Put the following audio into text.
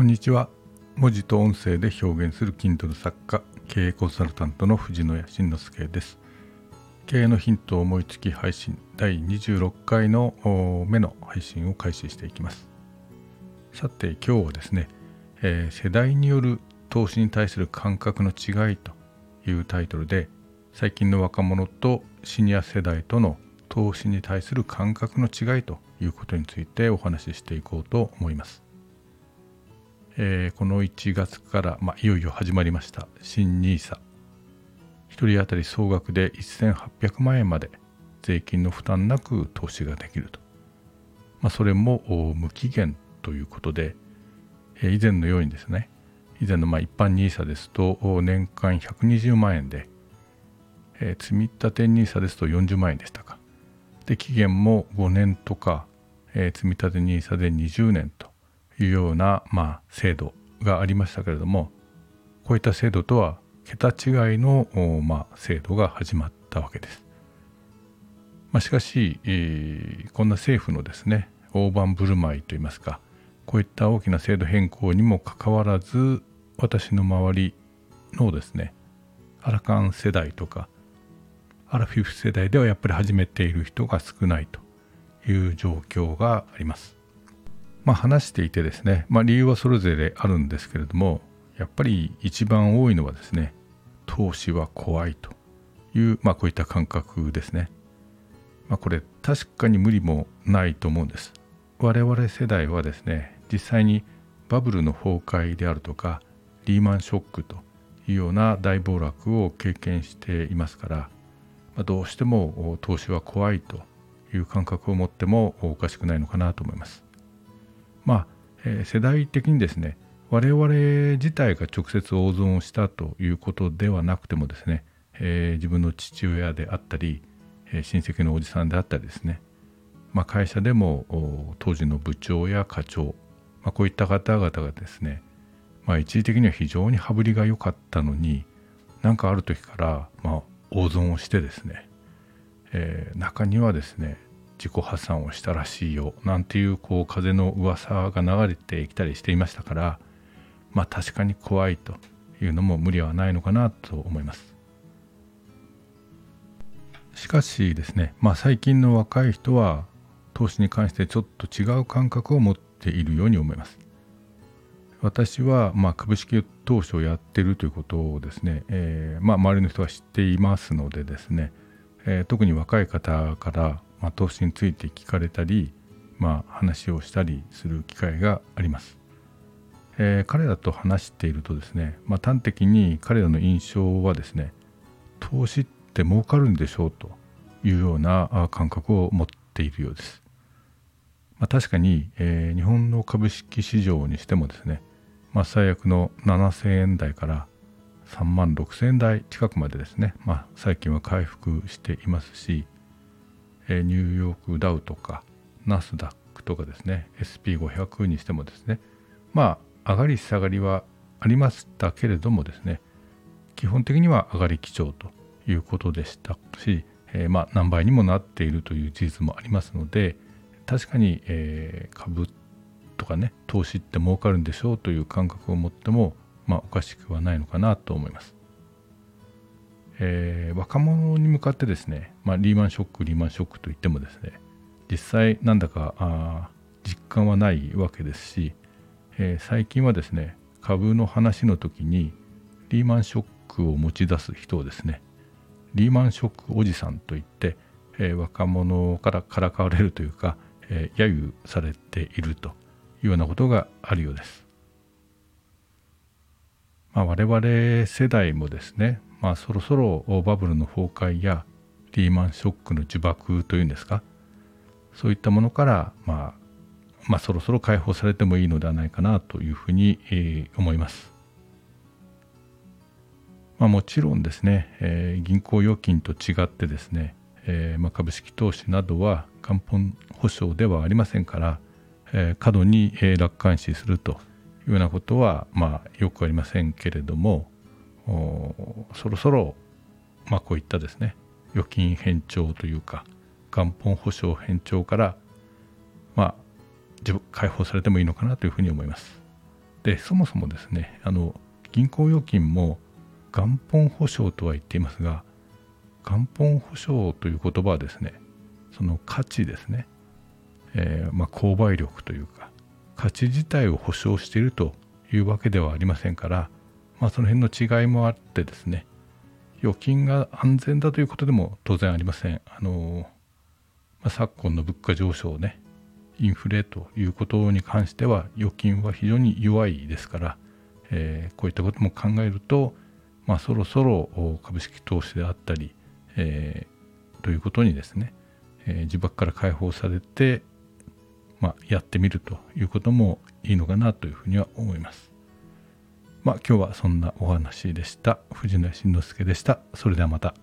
こんにちは。文字と音声で表現する Kindle 作家経営コンサルタントの藤野谷慎之介です。経営のヒントを思いつき配信第26回の目の配信を開始していきます。さて今日はですね、えー、世代による投資に対する感覚の違いというタイトルで最近の若者とシニア世代との投資に対する感覚の違いということについてお話ししていこうと思います。えー、この1月から、まあ、いよいよ始まりました新 NISA。1人当たり総額で1800万円まで税金の負担なく投資ができると。まあ、それも無期限ということで、えー、以前のようにですね、以前のまあ一般 NISA ですと年間120万円で、えー、積立 NISA ですと40万円でしたか。で期限も5年とか、えー、積立 NISA で20年というような、まあ、制度がありましたけれどもこういった制度とは桁違いの、まあ、制度が始まったわけです。まあ、しかし、えー、こんな政府のですね大盤振る舞いといいますかこういった大きな制度変更にもかかわらず私の周りのですねアラカン世代とかアラフィフ世代ではやっぱり始めている人が少ないという状況があります。まあ、話していてですね、まあ、理由はそれぞれあるんですけれどもやっぱり一番多いのはですね投資は怖いという、まあ、こういった感覚ですね。まあ、これ確かに無理もないと思うんです。我々世代はですね実際にバブルの崩壊であるとかリーマンショックというような大暴落を経験していますから、まあ、どうしても投資は怖いという感覚を持ってもおかしくないのかなと思います。まあ、えー、世代的にですね我々自体が直接大損をしたということではなくてもですね、えー、自分の父親であったり、えー、親戚のおじさんであったりですね、まあ、会社でも当時の部長や課長、まあ、こういった方々がですね、まあ、一時的には非常に羽振りが良かったのに何かある時から、まあ、大損をしてですね、えー、中にはですね自己破産をしたらしいよなんていうこう風の噂が流れてきたりしていましたからまあ確かに怖いというのも無理はないのかなと思います。しかしですね、まあ、最近の若い人は投資に関してちょっと違う感覚を持っているように思います。私はまあ株式投資をやってるということをですね、えー、まあ周りの人は知っていますのでですね、えー、特に若い方からまあ、投資について聞かれたり、まあ、話をしたりする機会があります。えー、彼らと話しているとですね、まあ、端的に彼らの印象はですね投資って儲かるんでしょうというような感覚を持っているようです。まあ、確かに、えー、日本の株式市場にしてもですね、まあ、最悪の7000円台から3万6000円台近くまでですね、まあ、最近は回復していますし、えニューヨークダウとかナスダックとかですね SP500 にしてもですねまあ上がり下がりはありましたけれどもですね基本的には上がり基調ということでしたし、えー、まあ何倍にもなっているという事実もありますので確かに、えー、株とかね投資って儲かるんでしょうという感覚を持ってもまあおかしくはないのかなと思います。えー、若者に向かってですね、まあ、リーマンショックリーマンショックといってもですね実際なんだかあ実感はないわけですし、えー、最近はですね株の話の時にリーマンショックを持ち出す人をですねリーマンショックおじさんといって、えー、若者からからかわれるというか、えー、揶揄されているというようなことがあるようです。まあ、我々世代もですねまあ、そろそろバブルの崩壊やリーマンショックの呪縛というんですかそういったものから、まあ、まあそろそろ解放されてもいいのではないかなというふうに、えー、思います。まあ、もちろんですね、えー、銀行預金と違ってですね、えーまあ、株式投資などは元本保証ではありませんから、えー、過度に、楽観視するというようなことは、まあ、よくありませんけれども、そろそろ、まあ、こういったですね預金偏重というか元本保証偏重から、まあ、解放されてもいいのかなというふうに思います。でそもそもですねあの銀行預金も元本保証とは言っていますが元本保証という言葉はですねその価値ですね、えー、まあ、購買力というか価値自体を保証しているというわけではありませんから、まあ、その辺の違いもあってですね預金が安全だということでも当然ありません。あのまあ、昨今の物価上昇ねインフレということに関しては預金は非常に弱いですから、えー、こういったことも考えると、まあ、そろそろ株式投資であったり、えー、ということにですね、えー、呪縛から解放されて、まあ、やってみるということもいいのかなというふうには思います。まあ、今日はそんなお話でした。藤野慎之介でした。それではまた。